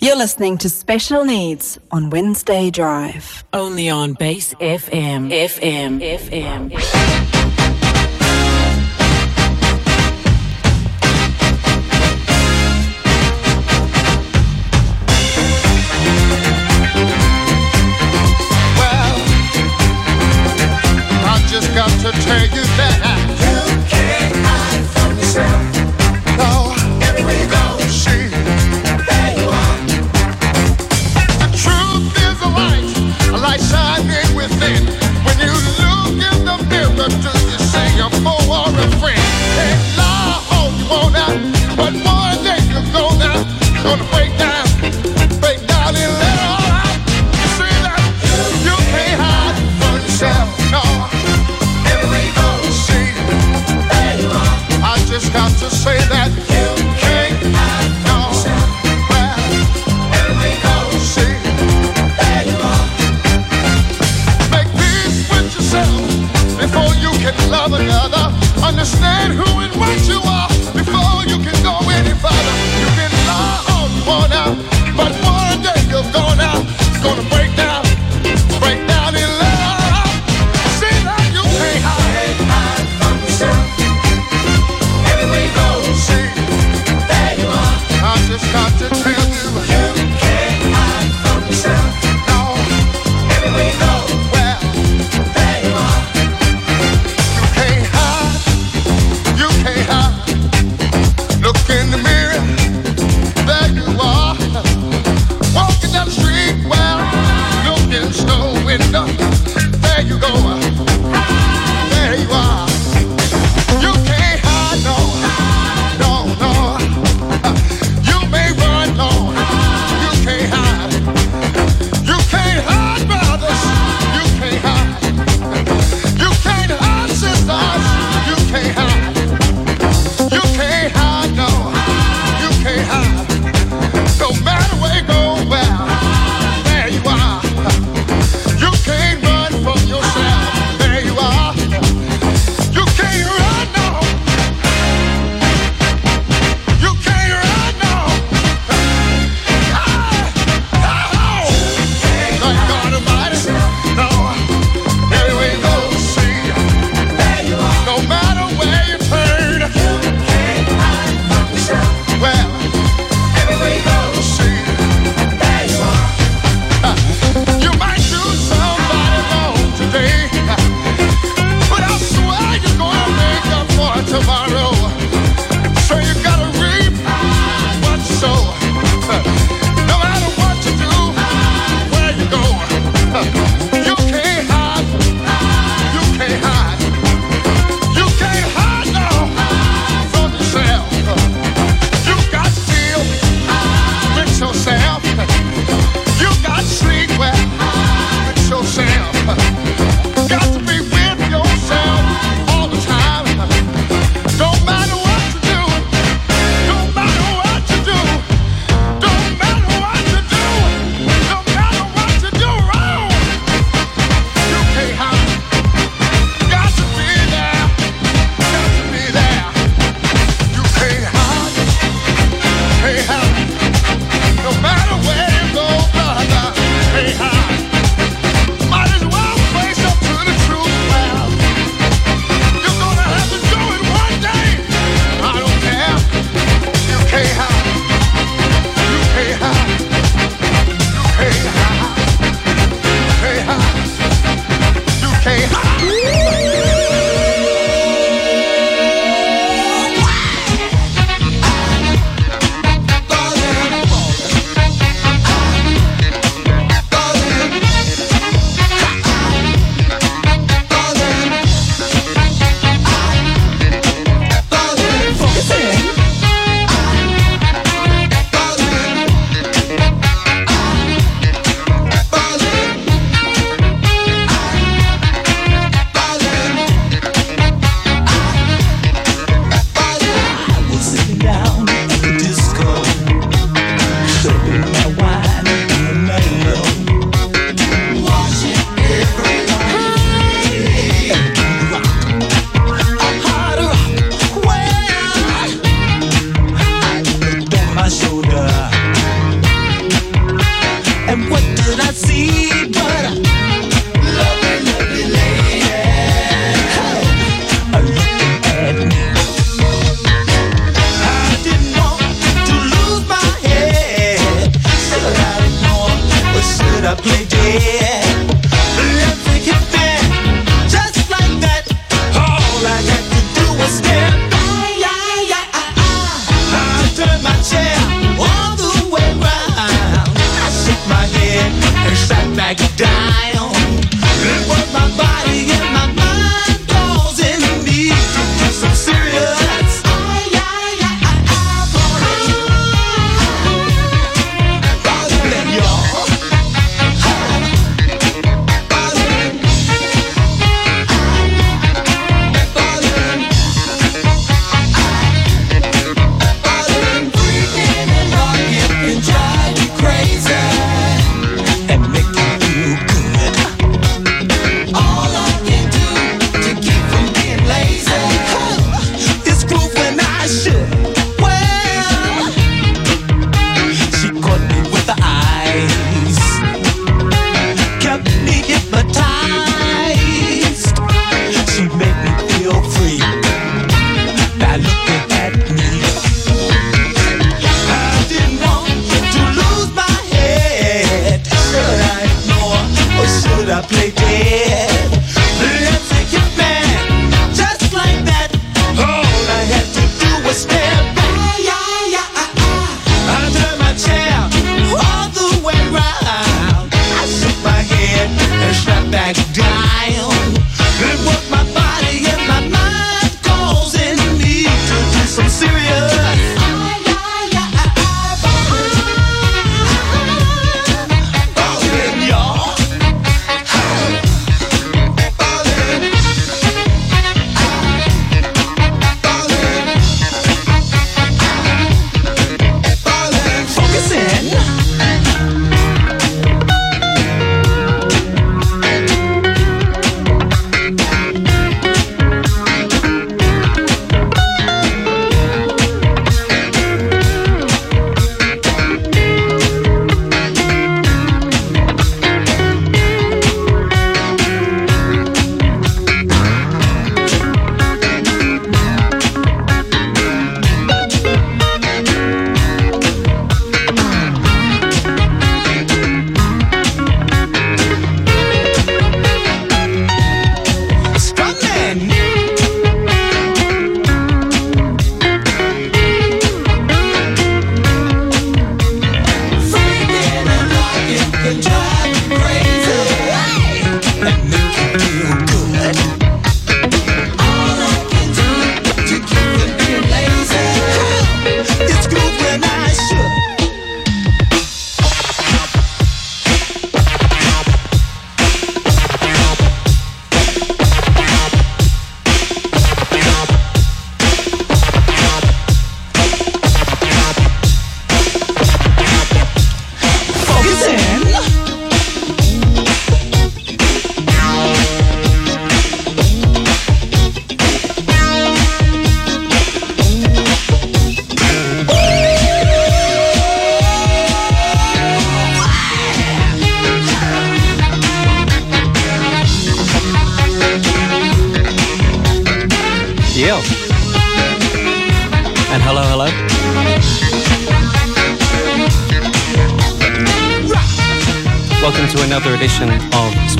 You're listening to Special Needs on Wednesday Drive. Only on Base FM. FM. FM. Well, I just got to tell you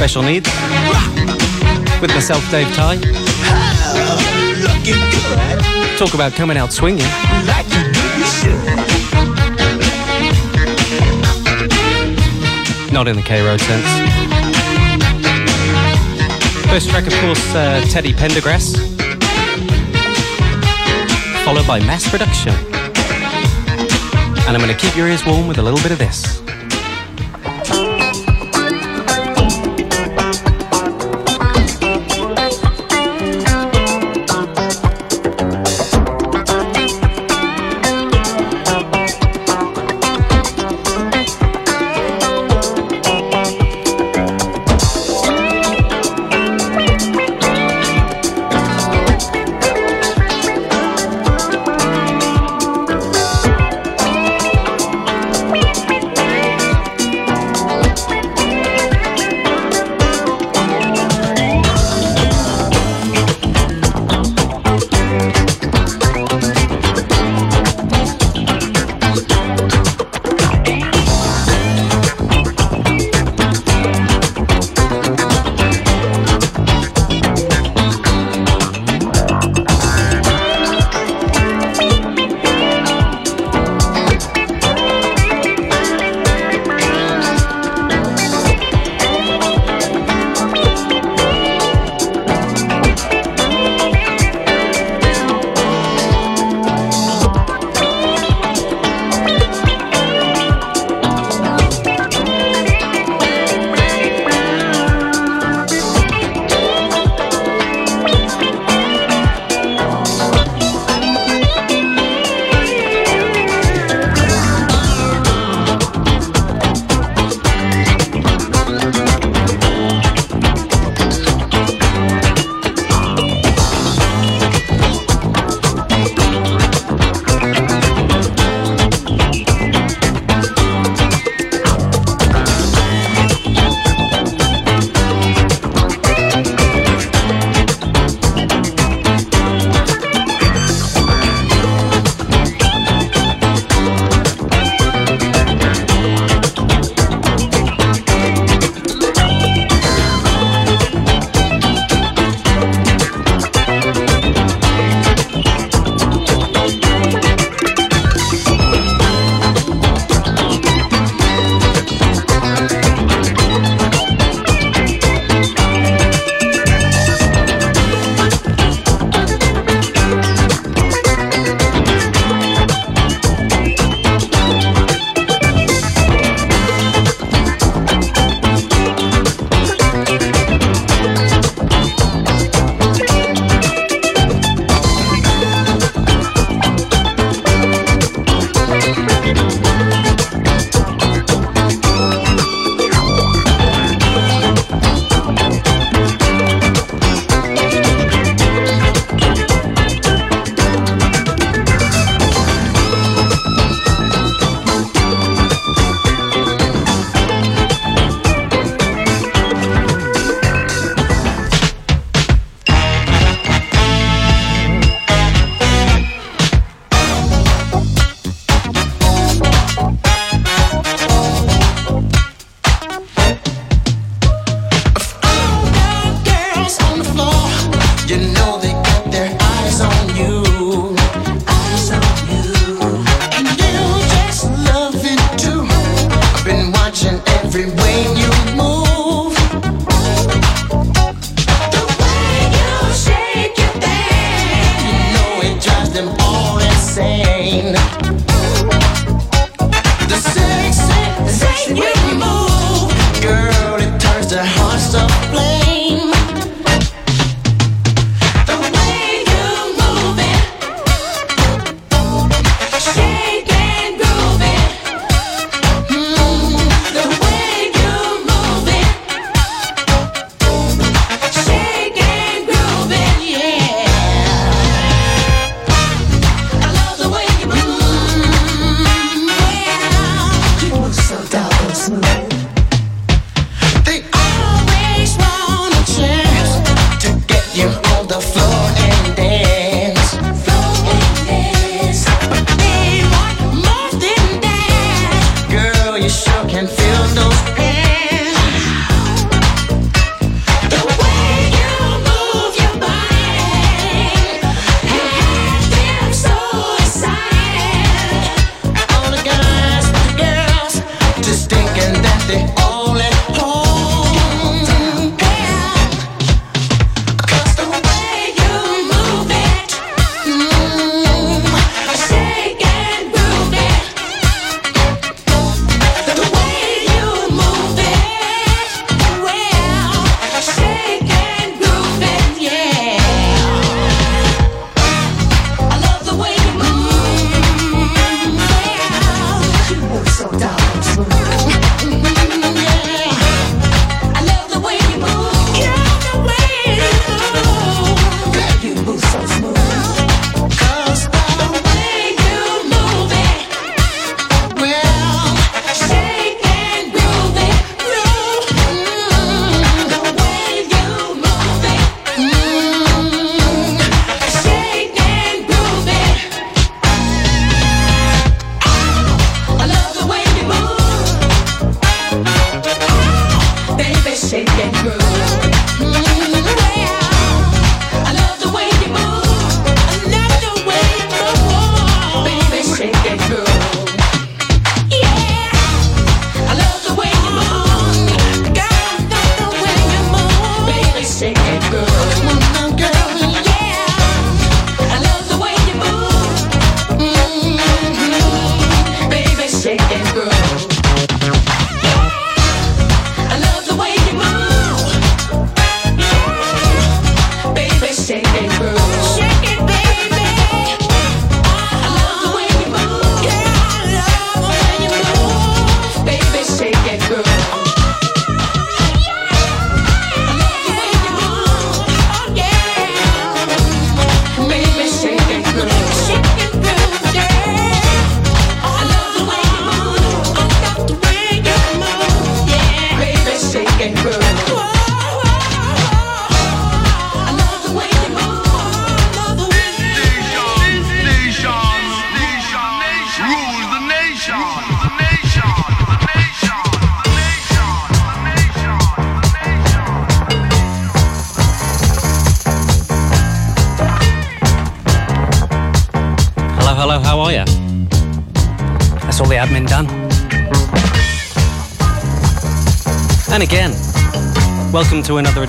special needs with myself, Dave Ty. Talk about coming out swinging. Not in the K Road sense. First track, of course, uh, Teddy Pendergrass, followed by Mass Production. And I'm going to keep your ears warm with a little bit of this.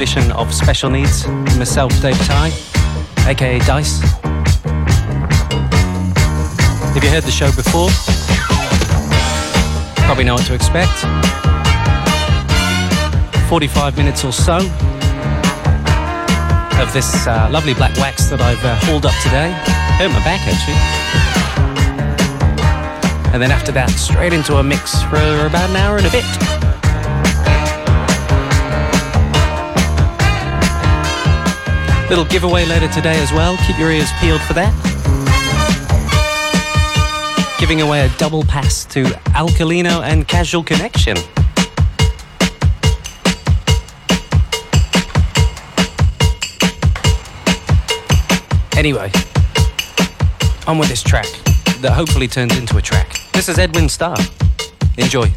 edition of Special Needs. Myself, Dave Ty, aka Dice. If you heard the show before, probably know what to expect. 45 minutes or so of this uh, lovely black wax that I've uh, hauled up today. Hurt my back actually. And then after that, straight into a mix for about an hour and a bit. Little giveaway later today as well. Keep your ears peeled for that. Giving away a double pass to Alcalino and Casual Connection. Anyway, on with this track that hopefully turns into a track. This is Edwin Starr. Enjoy.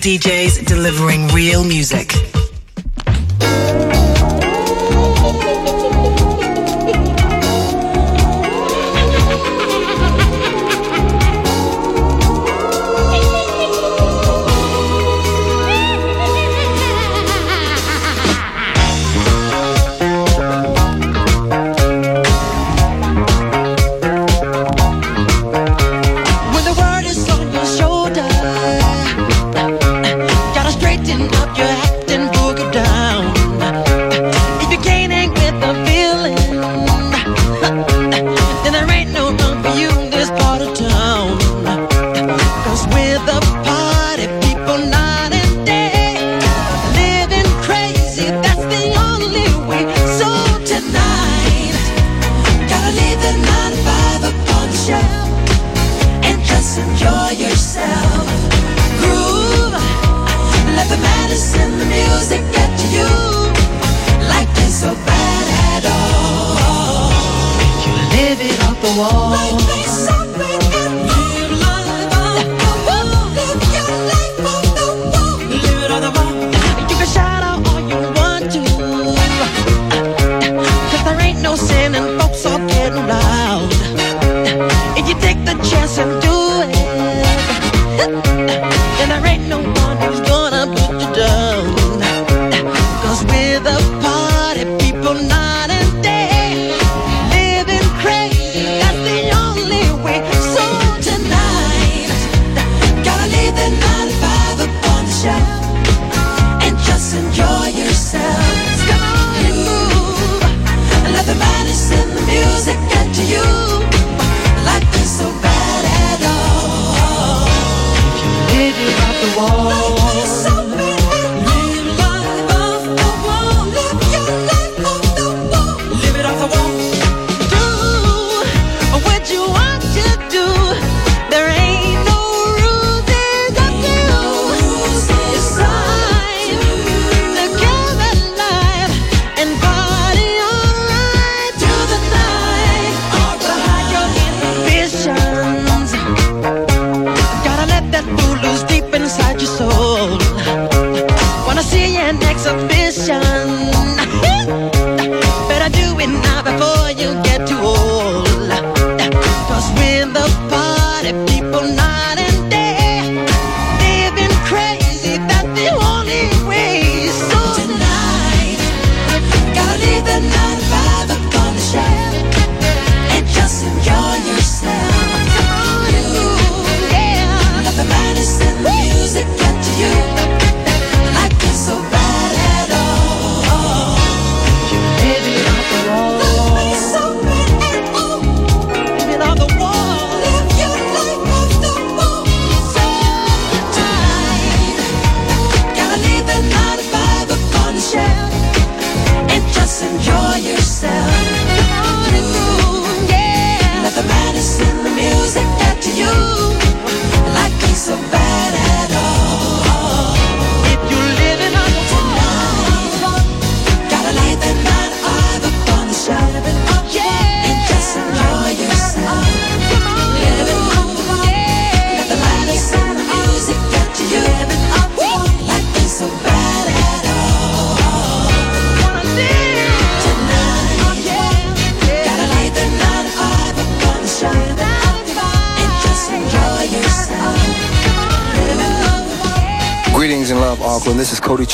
DJs delivering real music.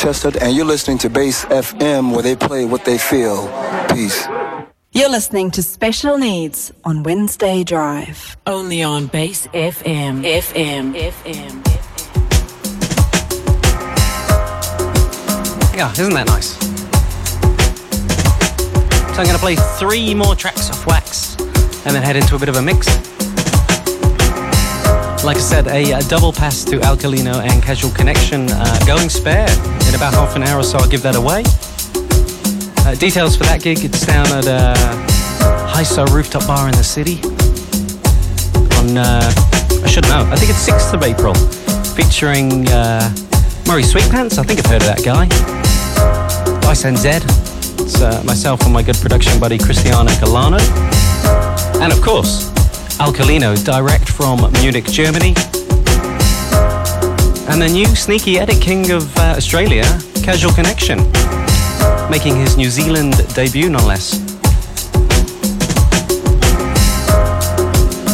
Rochester, and you're listening to Base FM, where they play what they feel. Peace. You're listening to Special Needs on Wednesday Drive. Only on Base FM. FM. FM. Yeah, isn't that nice? So I'm going to play three more tracks of Wax and then head into a bit of a mix. Like I said, a, a double pass to Alcalino and Casual Connection uh, going spare in about half an hour or so, I'll give that away. Uh, details for that gig, it's down at uh, Hi-So Rooftop Bar in the city. On, uh, I should know, I think it's 6th of April, featuring uh, Murray Sweetpants. I think I've heard of that guy. Dice NZ. It's uh, myself and my good production buddy Cristiano Galano. And of course, Alcalino, direct from Munich, Germany. And the new sneaky edit king of uh, Australia, Casual Connection, making his New Zealand debut, no less.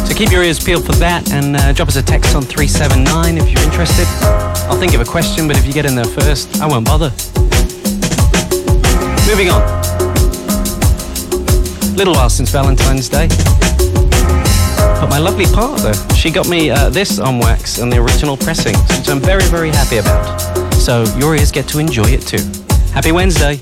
So keep your ears peeled for that and uh, drop us a text on 379 if you're interested. I'll think of a question, but if you get in there first, I won't bother. Moving on. Little while since Valentine's Day. But my lovely partner, she got me uh, this on wax and the original pressings, which I'm very, very happy about. So your ears get to enjoy it too. Happy Wednesday.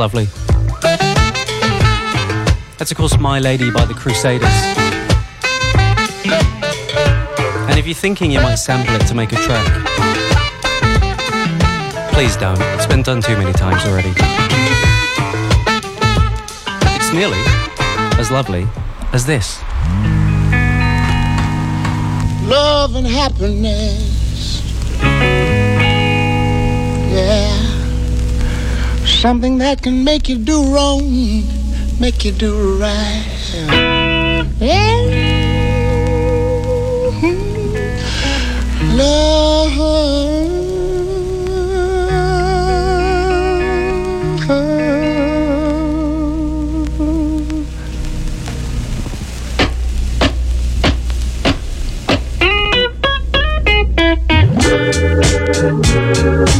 Lovely. That's, of course, My Lady by the Crusaders. And if you're thinking you might sample it to make a track, please don't. It's been done too many times already. It's nearly as lovely as this. love and happiness. Yeah. Something that can make you do wrong, make you do right. Yeah. Love. love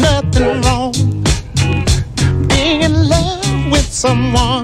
Nothing wrong being in love with someone.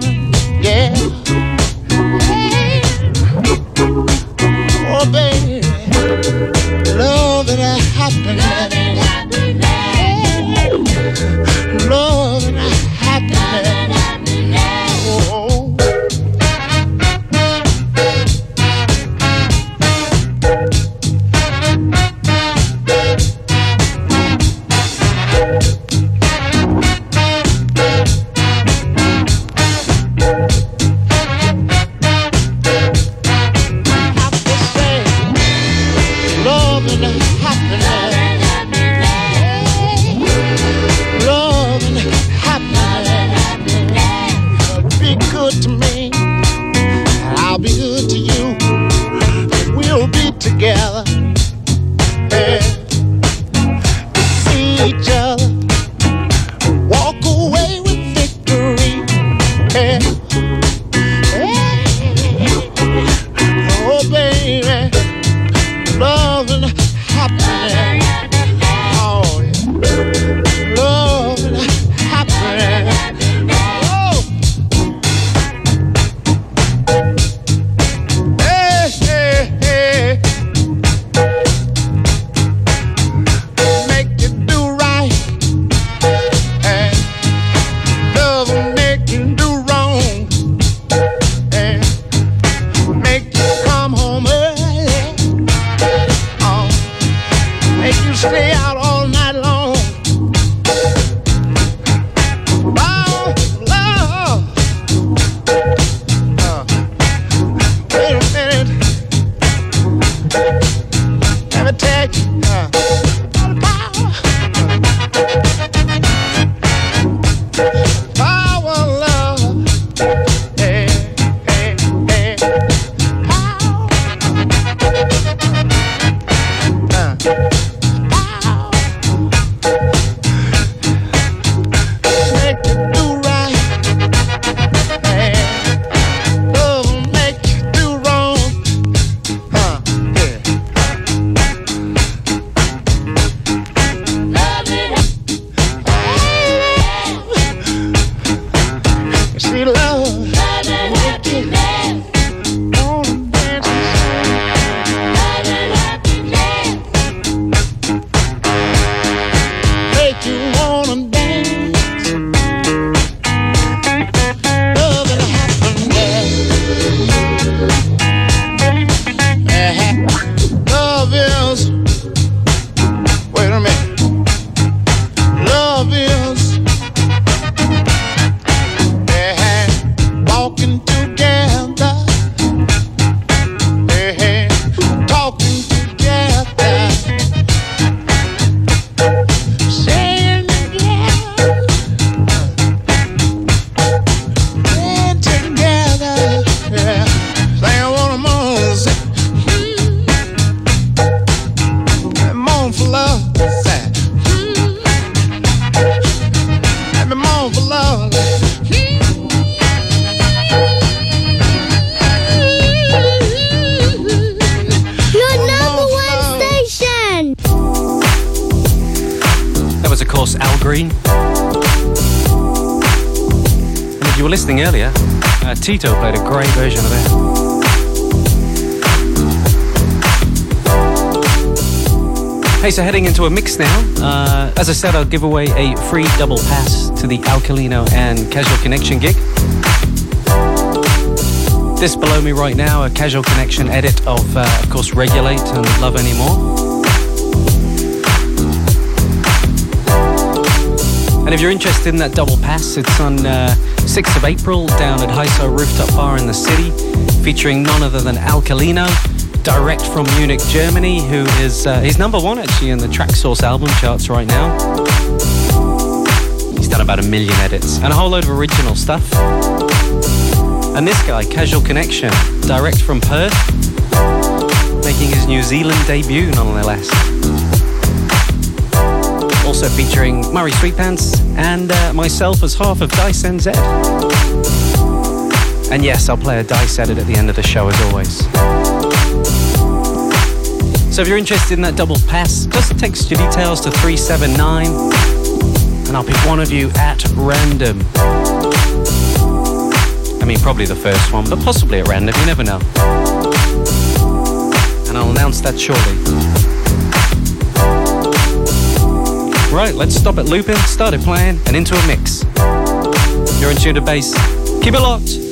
A mix now. Uh, as I said, I'll give away a free double pass to the Alkalino and Casual Connection gig. This below me right now, a Casual Connection edit of, uh, of course, Regulate and Love Anymore. And if you're interested in that double pass, it's on uh, 6th of April down at Hi-So Rooftop Bar in the city, featuring none other than Alkalino, direct from Munich, Germany, who is uh, he's number one actually in the Traxsource album charts right now. He's done about a million edits and a whole load of original stuff. And this guy, Casual Connection, direct from Perth, making his New Zealand debut nonetheless. Also featuring Murray Sweetpants and uh, myself as half of Dice NZ. And yes, I'll play a dice edit at the end of the show as always. So if you're interested in that double pass, just text your details to 379 and I'll pick one of you at random. I mean, probably the first one, but possibly at random, you never know. And I'll announce that shortly. Right, let's stop it looping, start it playing, and into a mix. You're in tune to Base. Keep it locked.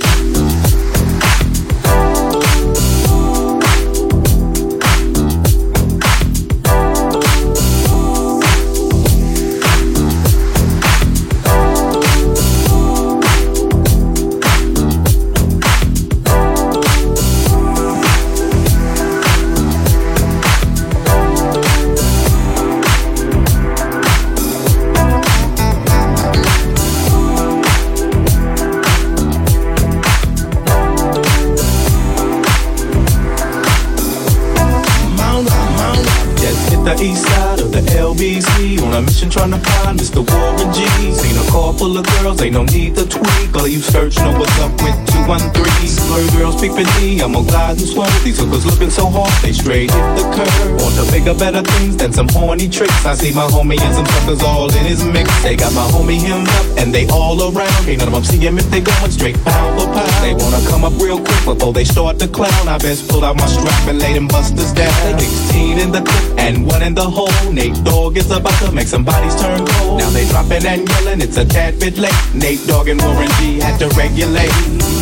I'm gonna glide and swerve. These hookers looking so hard, they straight hit the curve. Want to bigger, better things than some horny tricks. I see my homie and some suckers all in his mix. They got my homie hemmed up and they all around. Can't none of them see him if they going straight pound for pound. They wanna come up real quick before they start to clown. I best pull out my strap and lay them busters down. 16 in the clip and one in the hole. Nate Dogg is about to make some bodies turn cold. Now they dropping and yelling, it's a tad bit late. Nate Dogg and Warren G had to regulate.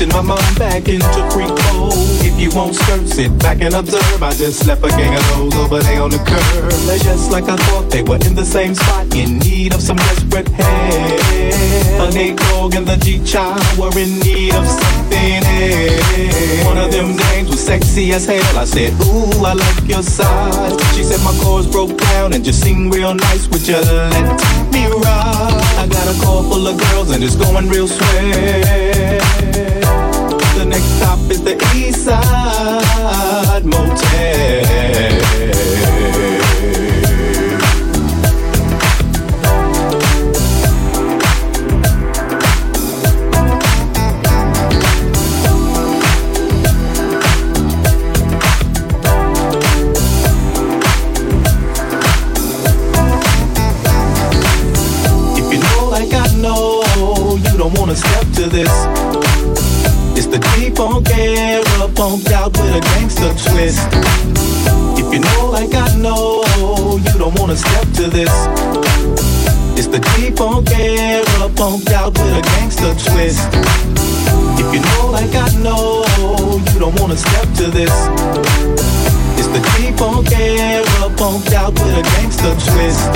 Switching my mind back into freak mode. If you won't skirt, sit back and observe. I just left a gang of those over there on the curb. They're just like I thought they were in the same spot, in need of some desperate help. A Nate Dogg and the G-Child were in need of something else. One of them dames was sexy as hell. I said, Ooh, I like your size. She said my chords broke down and just sing real nice. Would you let me ride? I got a car full of girls and it's going real swell. Next stop is the East Side Motel. Era, out with a gangster twist. If you know like I know, you don't wanna step to this. It's the G-Funk era, funked out with a gangster twist. If you know like I know, you don't wanna step to this. It's the G-Funk era, funked out with a gangster twist.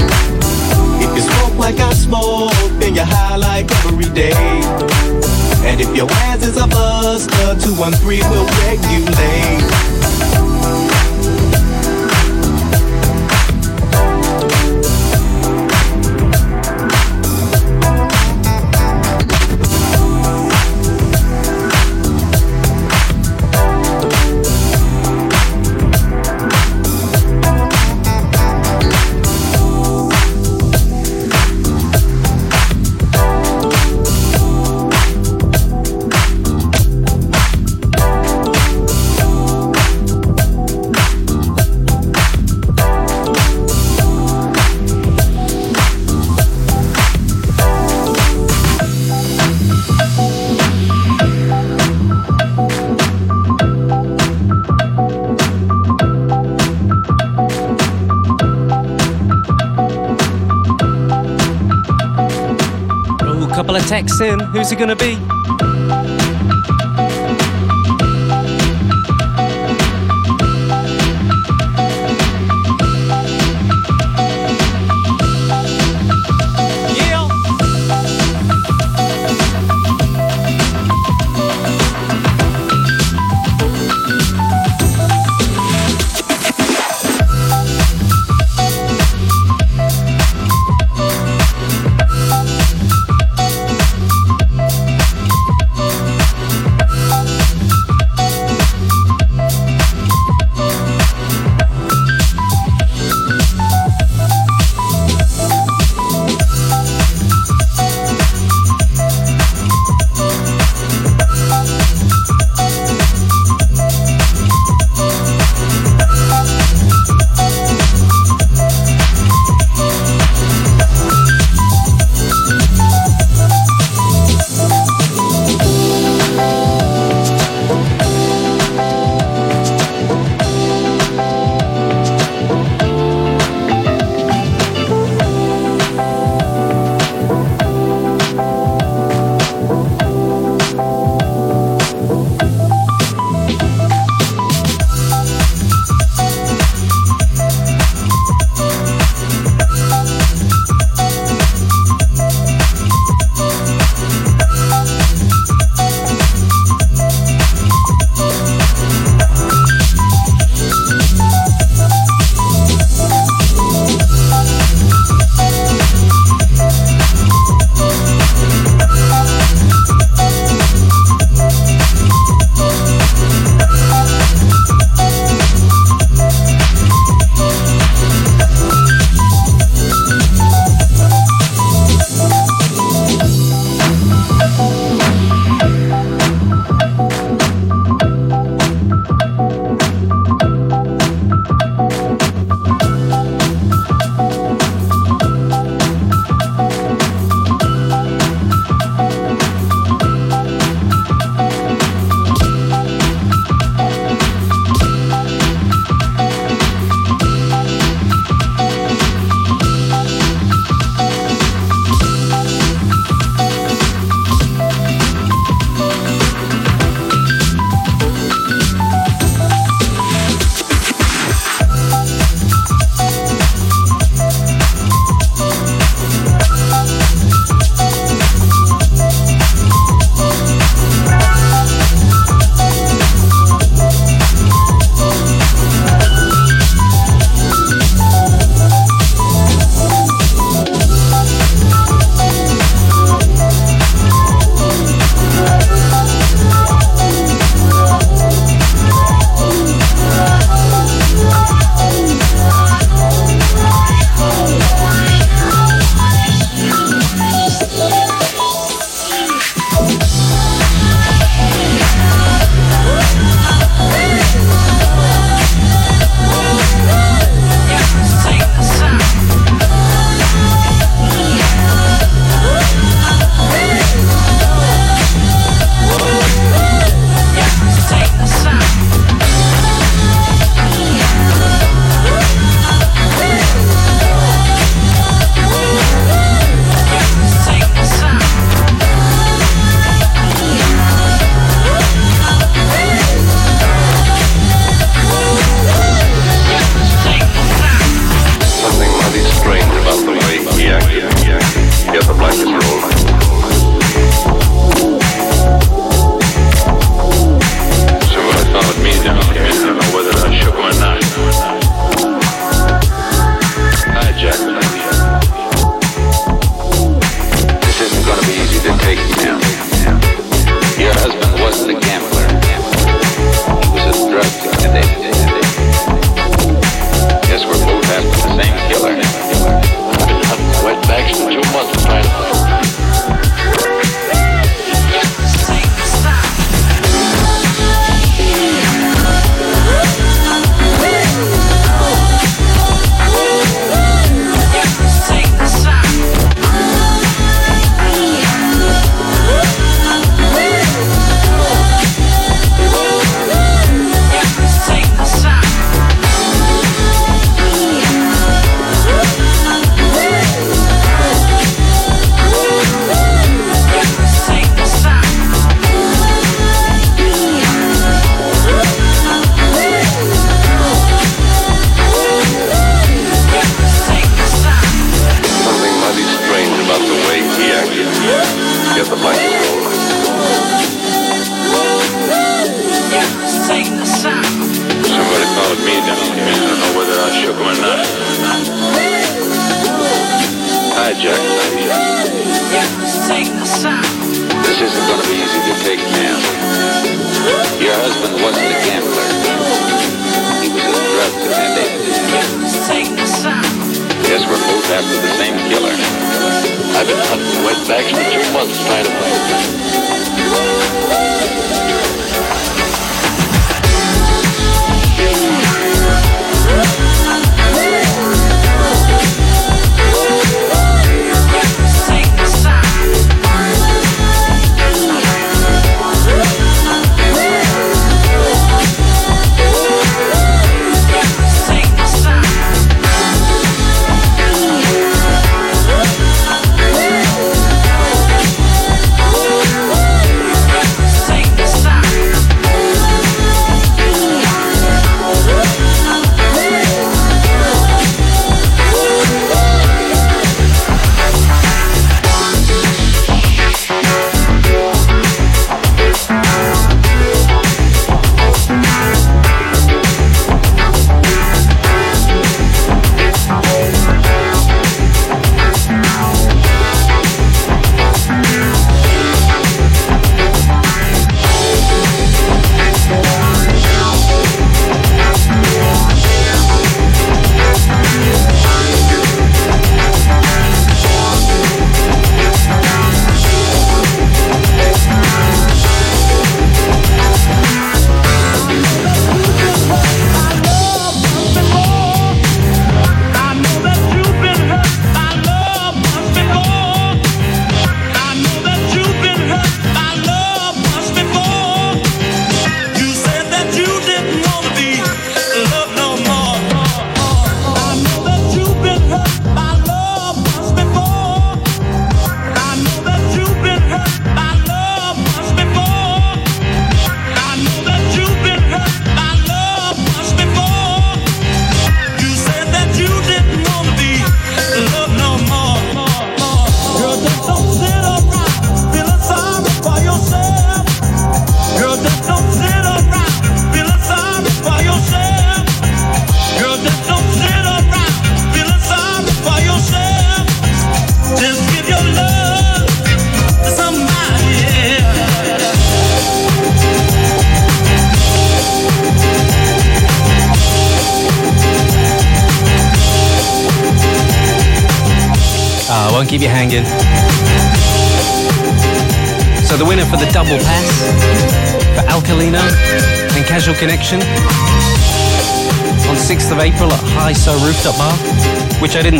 If you smoke like I smoke, then you're high like every day. And if your ass is a buster, 213 will regulate. Text in. Who's it gonna be?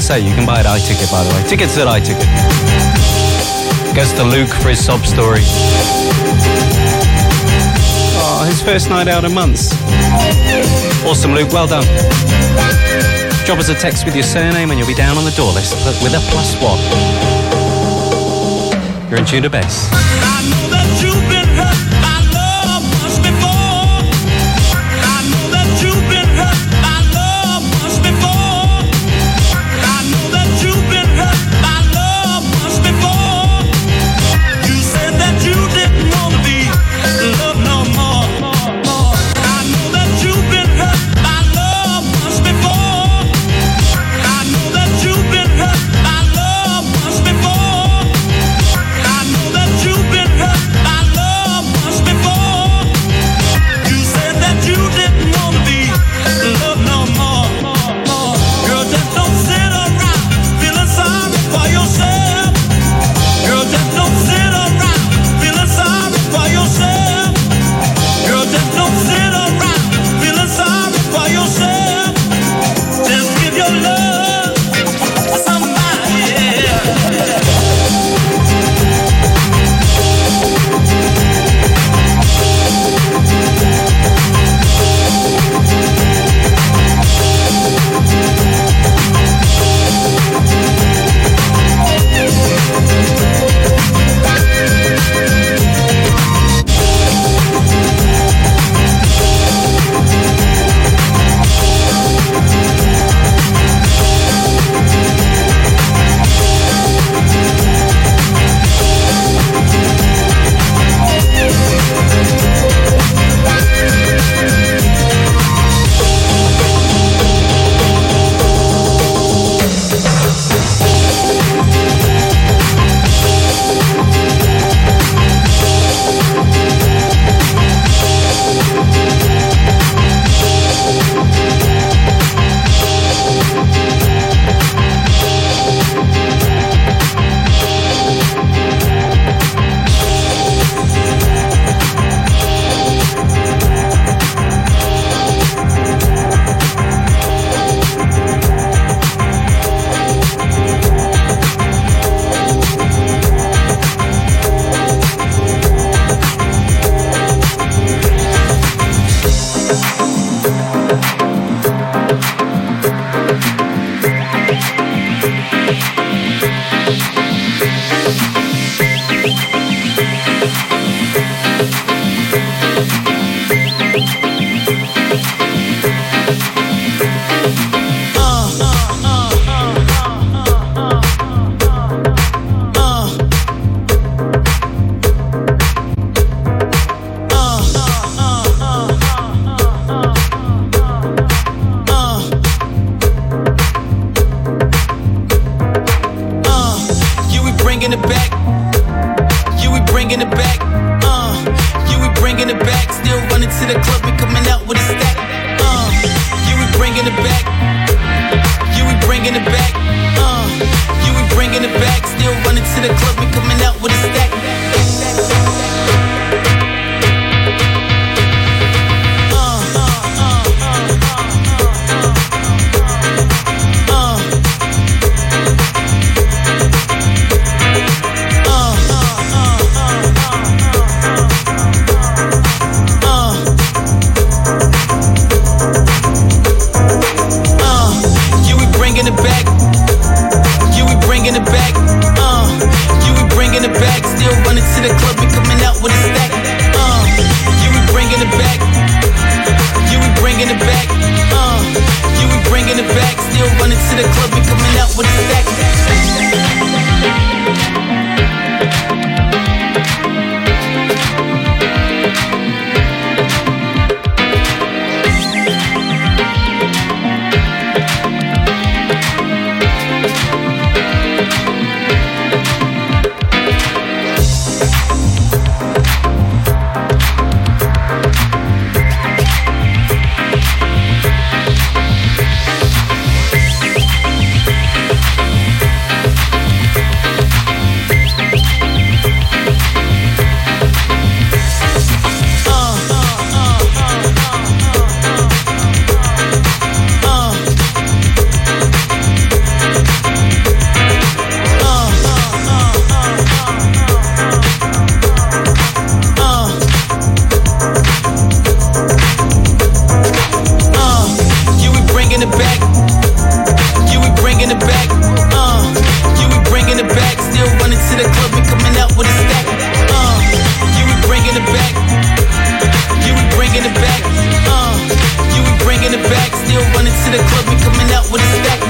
say you can buy it iTicket, by the way. Tickets at iTicket. Guess to Luke for his sob story. Oh, his first night out in months. Awesome, Luke. Well done. Drop us a text with your surname and you'll be down on the door list with a plus one. You're in tune to Base. Coming with a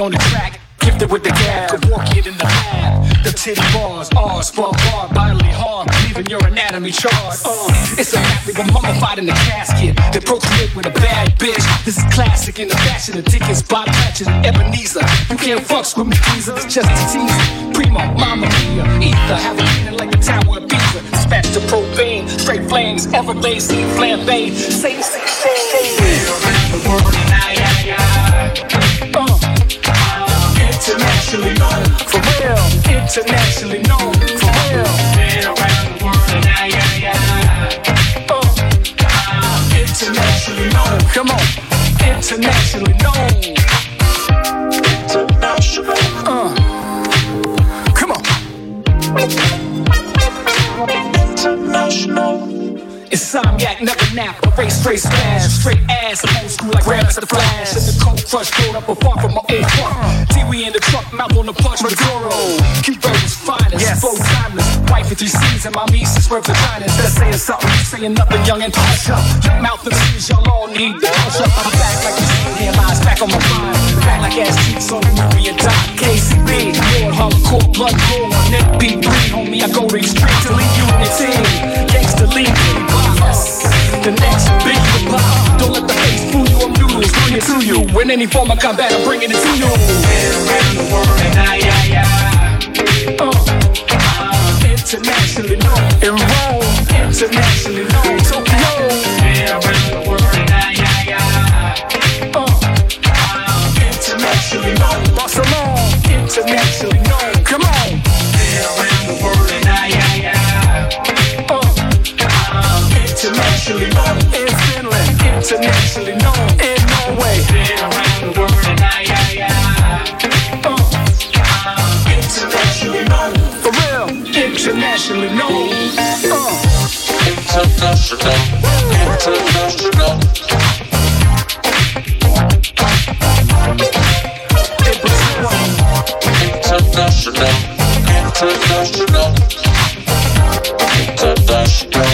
on the track. Gifted with the gab, could walk it in the lab. The titty bars, R's, bar, bar, bodily harm, leaving your anatomy charred. Uh, it's a rap we were mummified in the casket. They procreate with a bad bitch. This is classic in the fashion of Dickens, Bob Patches, and Ebenezer. You can't fucks with me, teaser. It's just a teaser. Primo, mama mia, ether, have a meaning like the tower of Pisa. Dispatch to propane, straight flames, Everglades, sea flambe. Say, say, say. Around the world. Internationally known, for real. Internationally known, for real. Been around the world, yeah, yeah, yeah. Uh. Internationally known, come on. Internationally known. Never nap, a race straight smash, straight ass, I'm old school like Grandmaster Flash. And the cold crush rolled up a far from my old fuck. T we in the truck, mouth on the punch, Maduro. Cuba was finest, yes. flow timeless. Wife for three C's and my nieces swerve vaginas. That's saying something, you saying nothing, young and hush up. Mouth and seas, y'all all need to hush up. I'm back like you see here, lies back on my mind. Back like ass cheeks on the movie and Doc. KCB, Lord Hardcore, blood war, Nick B3, homie, I go to extreme to lead unity. Lead, boss. The next big pop. Don't let the face fool you, I'm noodles, bring it to you. In any form of combat, I'm bringing it to you. Around the world, and I, yeah, yeah. Uh, uh, internationally known. In Rome, internationally known. Tokyo. Around the world, internationally known in Finland, internationally known in Norway. Around the world and I, Internationally known, for real. Internationally known. International, international. International, international, international.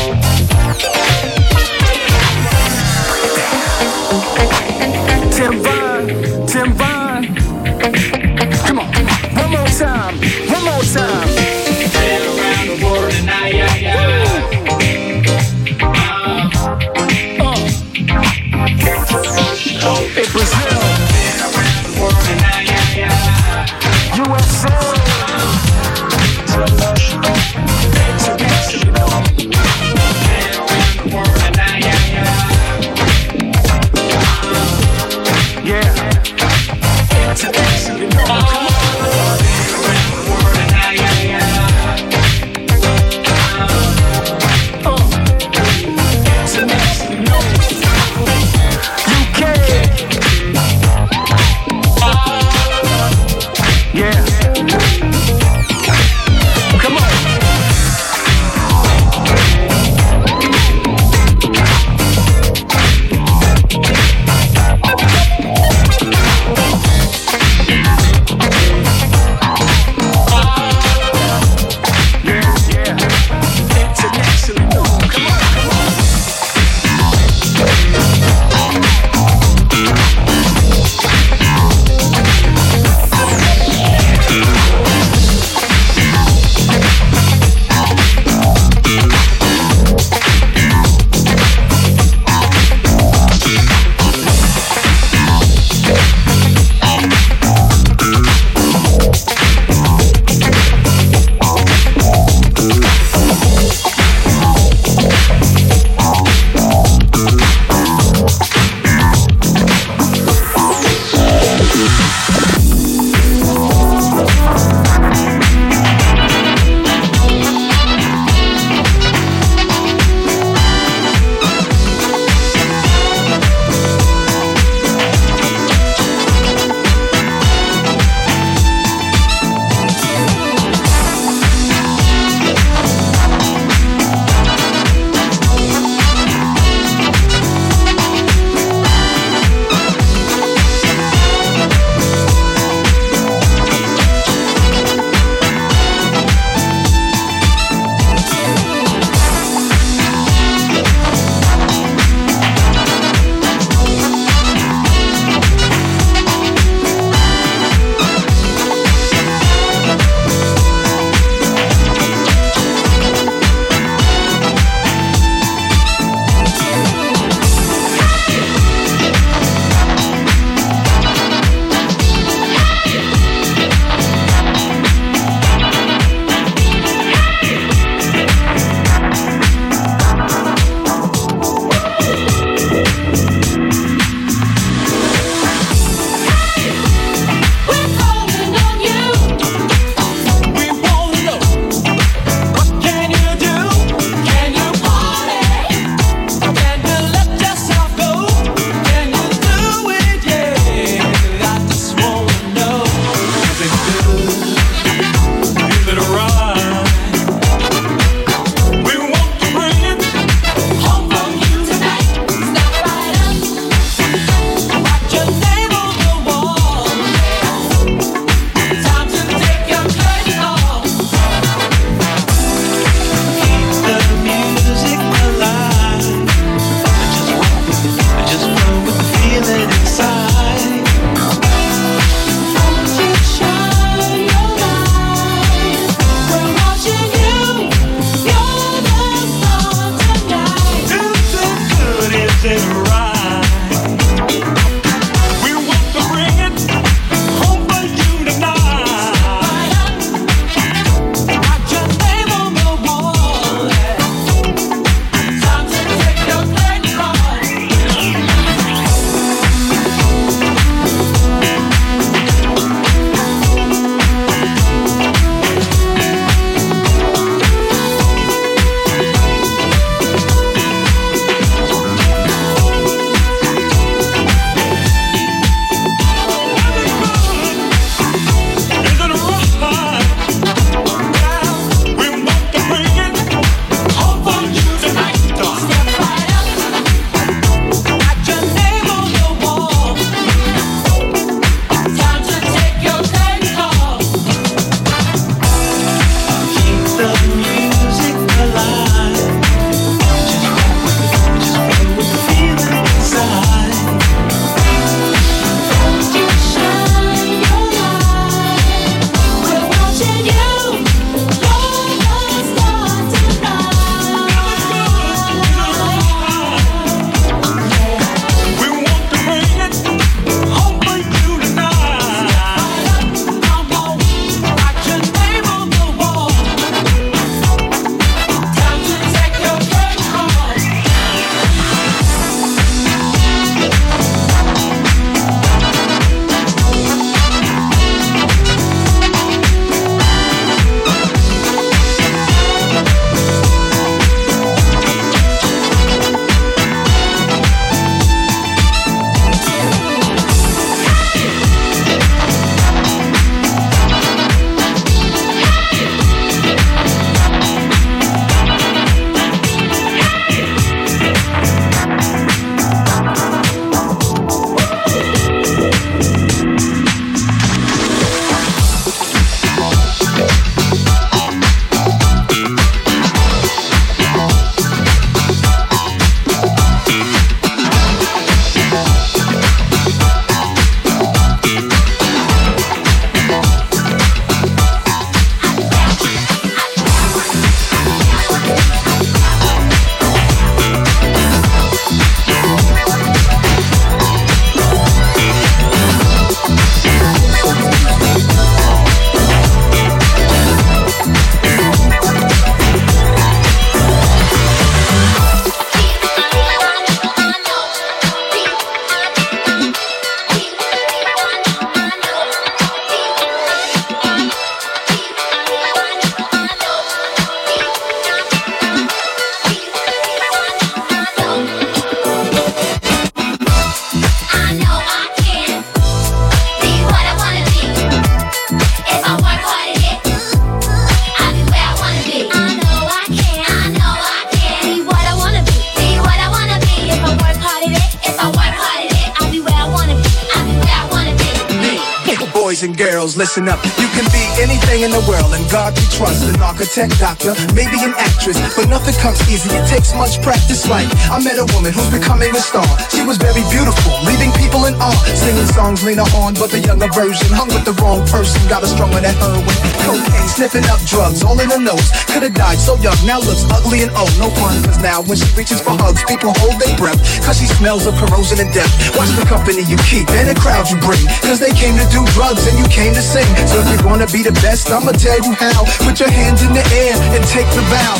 Star. She was very beautiful, leaving people in awe. Singing songs lean on, but the younger version hung with the wrong person. Got her stronger than heroin, cocaine, sniffing up drugs, all in her nose. Could've died so young, now looks ugly and old. No fun, cause now when she reaches for hugs, people hold their breath. Cause she smells of corrosion and death. Watch the company you keep and the crowd you bring. Cause they came to do drugs and you came to sing. So if you wanna be the best, I'ma tell you how. Put your hands in the air and take the vow.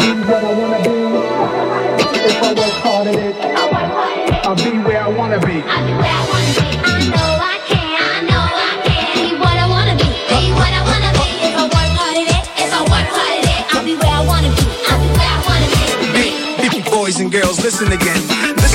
If be I'll be where I wanna be. I know I can. I know I can. Be what I wanna be. Be what I wanna be. If I work hard at it, if I work hard at it, I'll be where I wanna be. I'll be where I wanna be. Big, big boys and girls, listen again.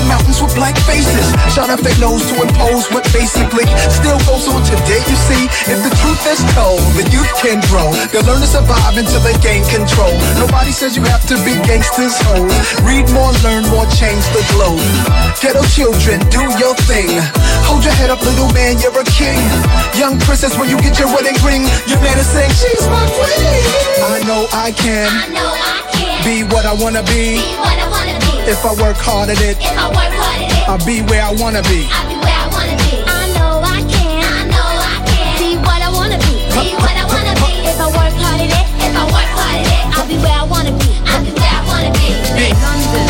the mountains with black faces. Shot off their nose to impose what basically still goes on today. You see, if the truth is told, the youth can grow. They'll learn to survive until they gain control. Nobody says you have to be gangsters, hoes. Read more, learn more, change the globe. Ghetto children, do your thing. Hold your head up, little man, you're a king. Young princess, when you get your wedding ring, your man is saying, She's my queen. I know I can. I know I can Be what I wanna be. be what I wanna be. If I work hard at it, If I work hard at it, I'll be where I wanna be. I'll be where I wanna be. I know I can. I know I can be what I wanna be. Be what I wanna be. If I work hard at it, if I work hard at it, I'll be where I wanna be. I'll be where I wanna be. London,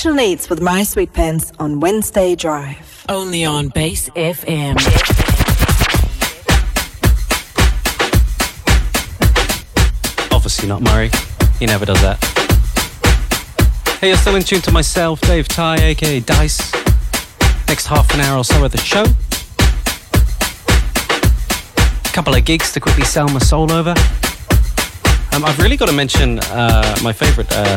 Special Needs with My Sweet Pants on Wednesday Drive. Only on Base FM. Obviously not Murray. He never does that. Hey, you're still in tune to myself, Dave Ty, aka Dice. Next half an hour or so of the show. A Couple of gigs to quickly sell my soul over. Um, I've really got to mention uh, my favourite uh,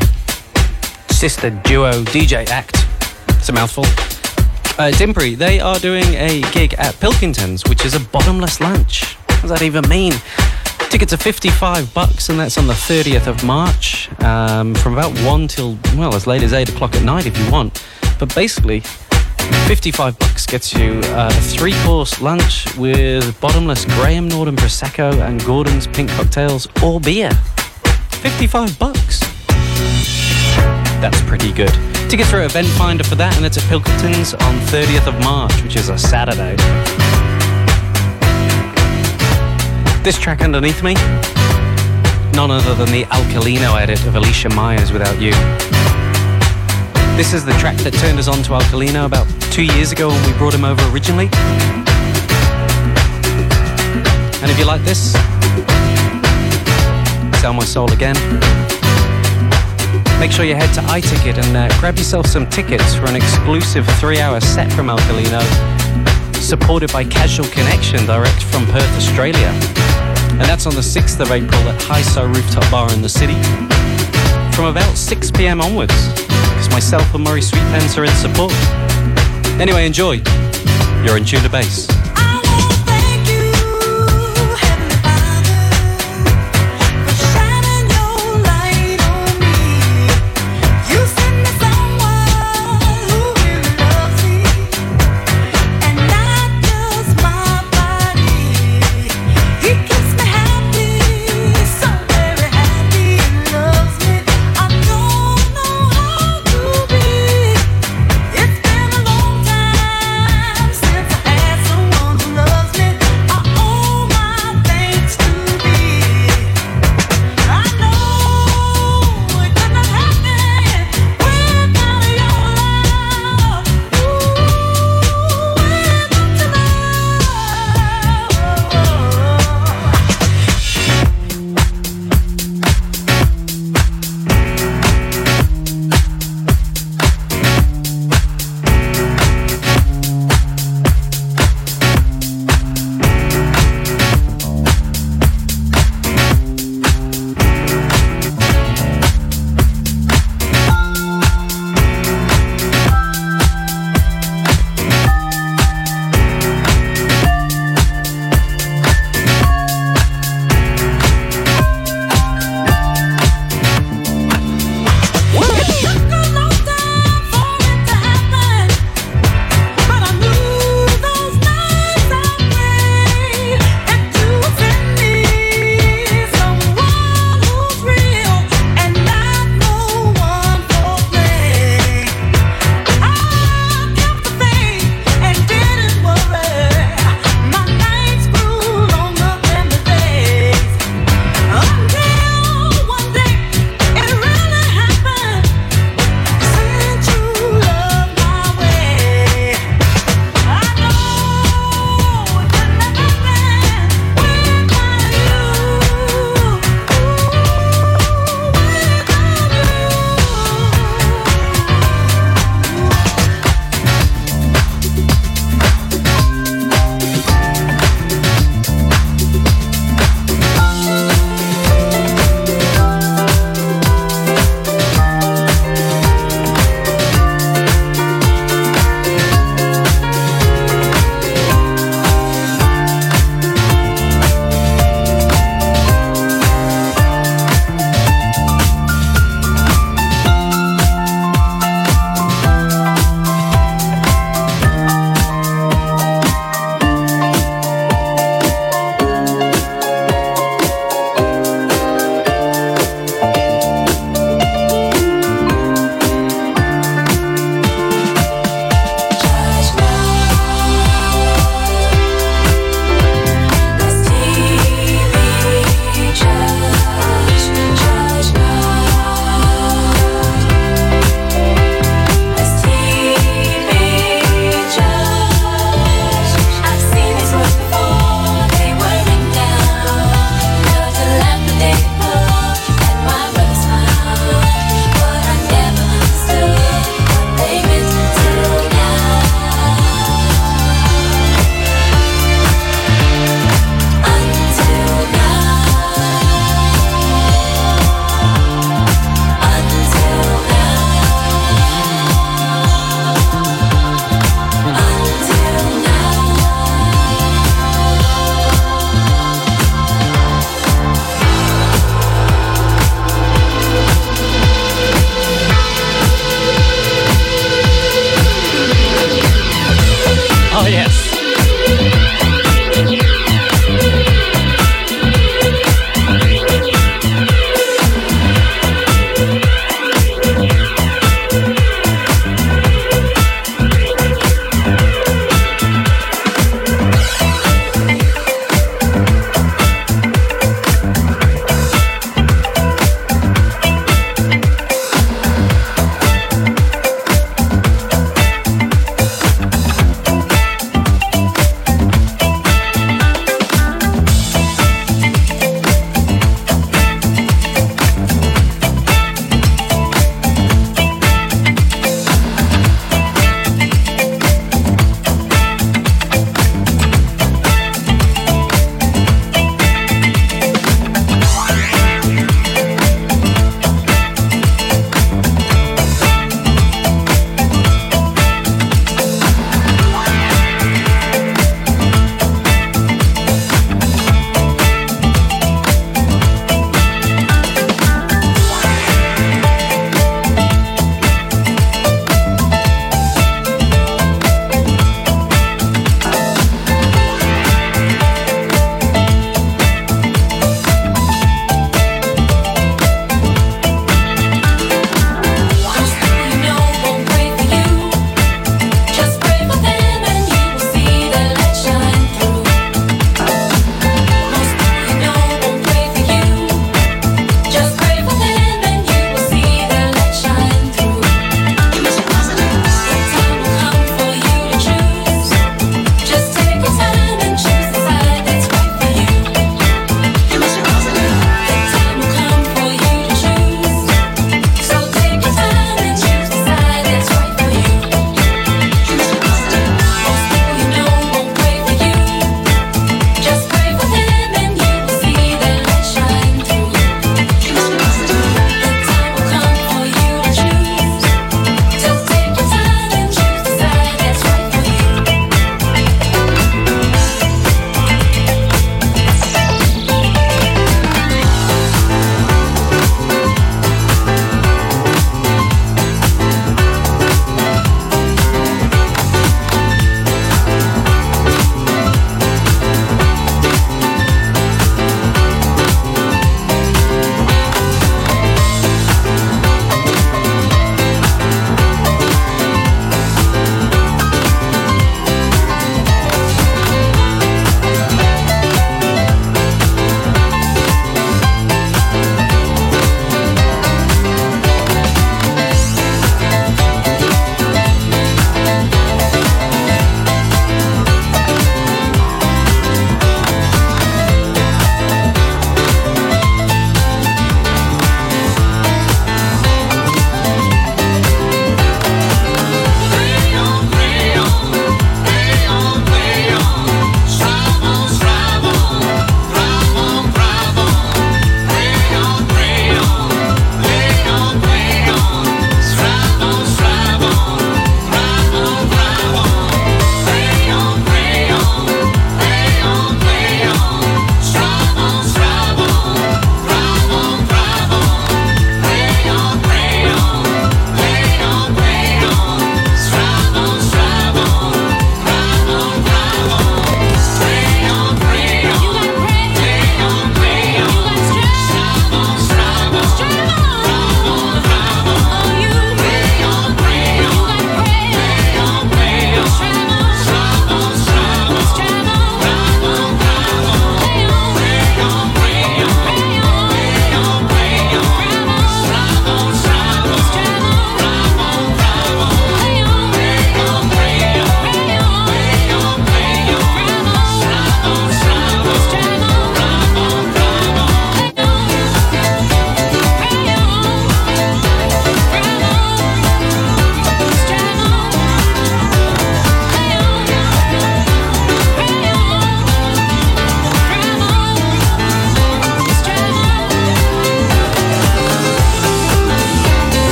sister duo DJ act. It's a mouthful. Uh, they are doing a gig at Pilkingtons, which is a bottomless lunch. What does that even mean? Tickets are 55 bucks, and that's on the 30th of March, um, from about 1 till, well, as late as 8 o'clock at night if you want. But basically, 55 bucks gets you a three course lunch with bottomless Graham Norton Prosecco and Gordon's pink cocktails or beer. 55 bucks. That's pretty good. Tickets at Eventfinda for that, and it's at Pilkingtons on 30th of March, which is a Saturday. This track underneath me, none other than the Alkalino edit of Alicia Myers Without You. This is the track that turned us on to Alkalino about two years ago when we brought him over originally. And if you like this, Sell My Soul Again, make sure you head to iTicket and uh, grab yourself some tickets for an exclusive three hour set from Alkalino, supported by Casual Connection direct from Perth, Australia. And that's on the 6th of April at High Rooftop Bar in the city from about 6 pm onwards, because myself and Murray Sweetpants are in support. Anyway, enjoy. You're in tune to Base.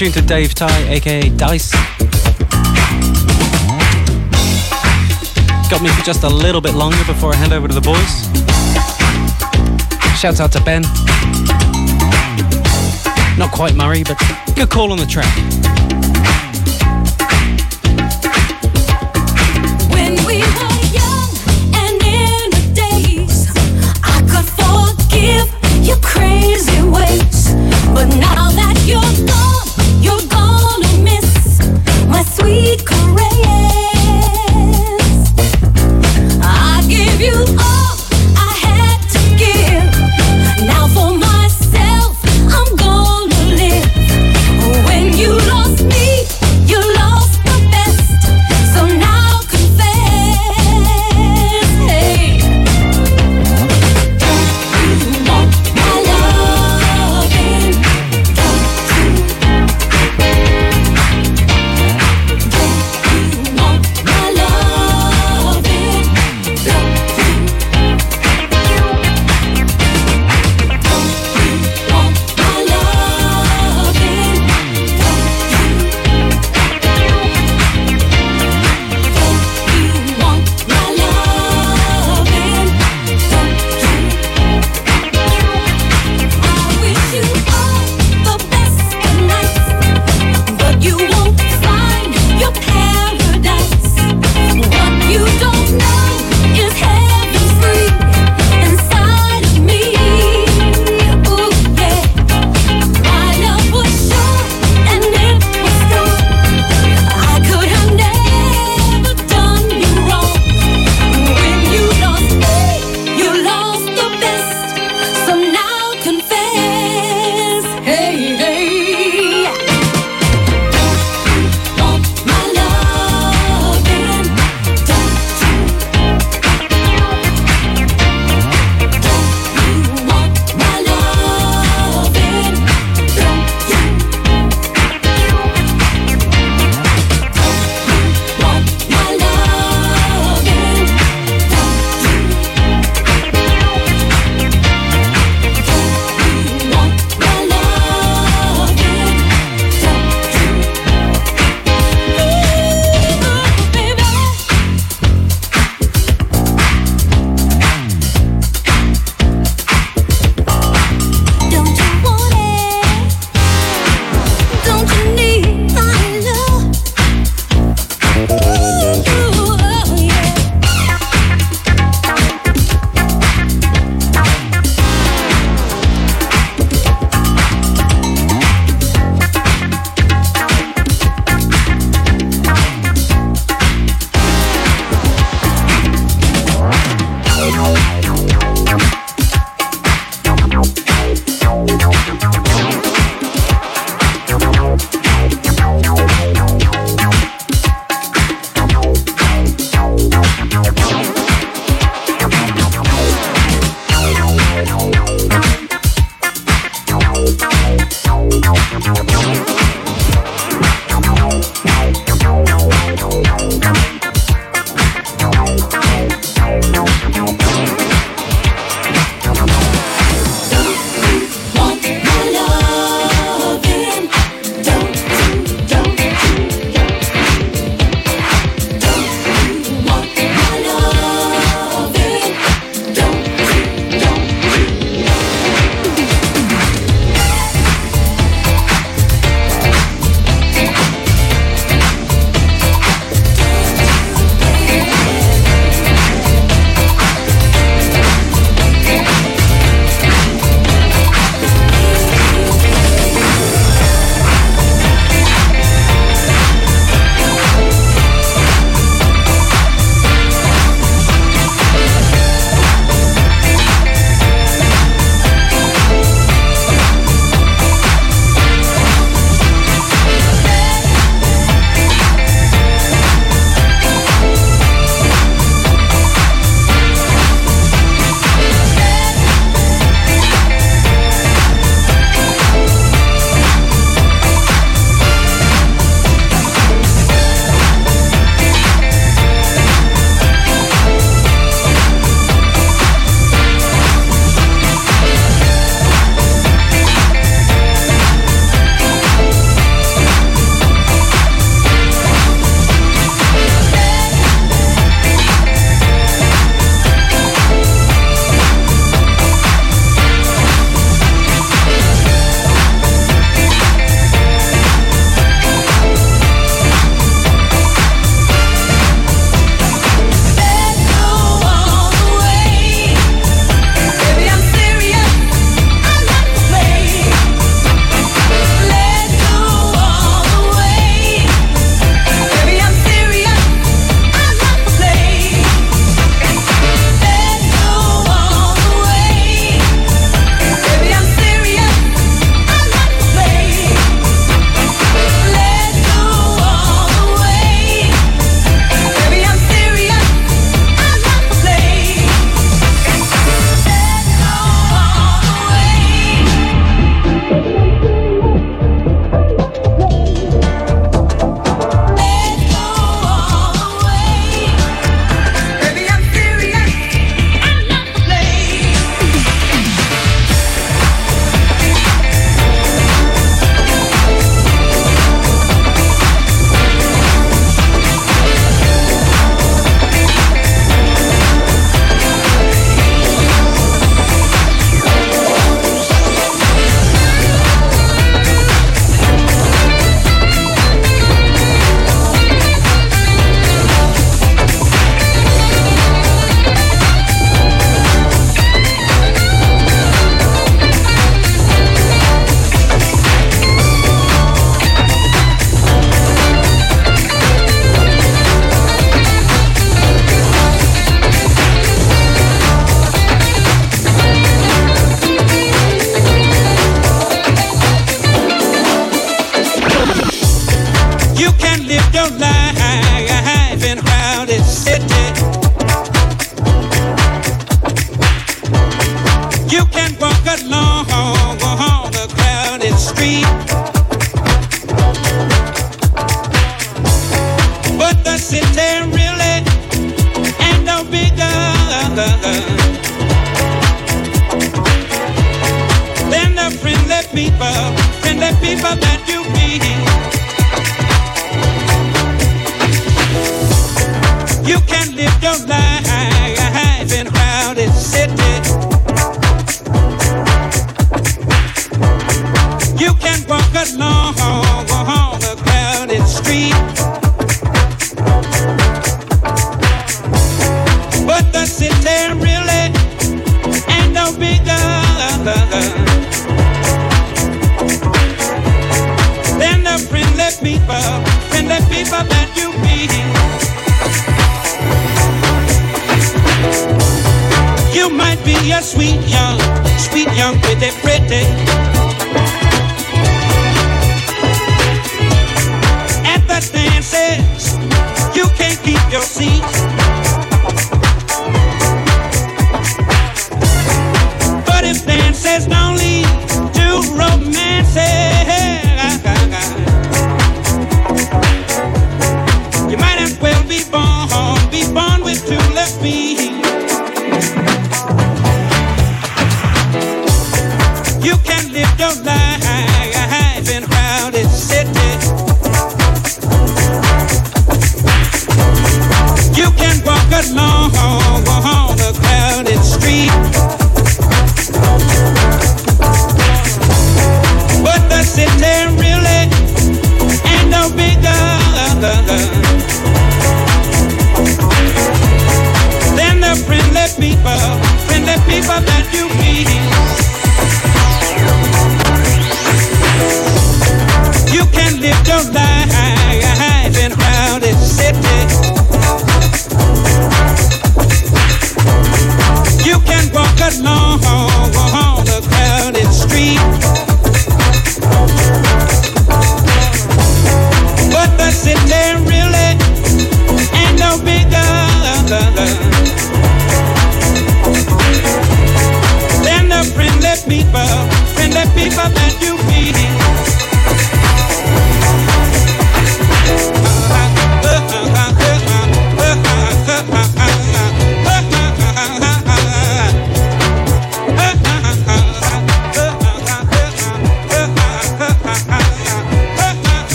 Tune to Dave Ty, aka Dice. Got me for just a little bit longer before I hand over to the boys. Shouts out to Ben. Not quite Murray, but good call on the track. When we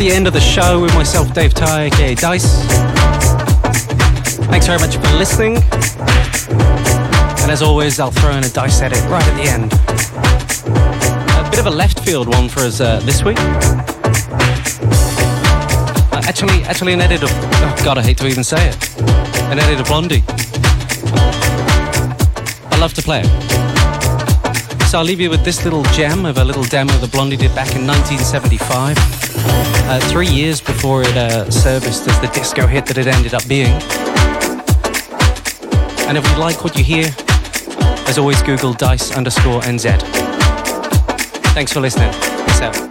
the end of the show with myself, Dave Ty, aka Dice. Thanks very much for listening. And as always, I'll throw in a dice edit right at the end. A bit of a left field one for us uh, this week. Uh, actually, actually, an edit of. Oh God, I hate to even say it. An edit of Blondie. I love to play it. So I'll leave you with this little gem of a little demo that Blondie did back in 1975. Uh, three years before it uh, serviced as the disco hit that it ended up being. And if you like what you hear, as always, Google dice underscore NZ. Thanks for listening. Peace out.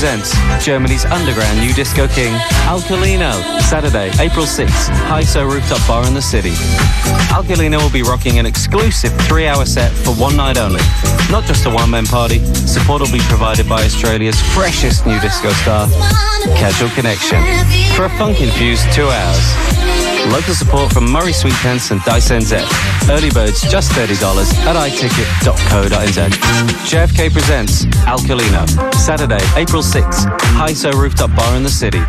Presents Germany's underground new disco king, Alkalino. Saturday, April 6th, Hi-So Rooftop Bar in the city. Alkalino will be rocking an exclusive three-hour set for one night only. Not just a one-man party, support will be provided by Australia's freshest new disco star, Casual Connection, for a funk-infused two hours. Local support from Murray Sweetpence and Dice NZ. Early birds just $30 at iticket.co.nz. JFK presents Alkalino. Saturday, April 6th, Hi-So Rooftop Bar in the city.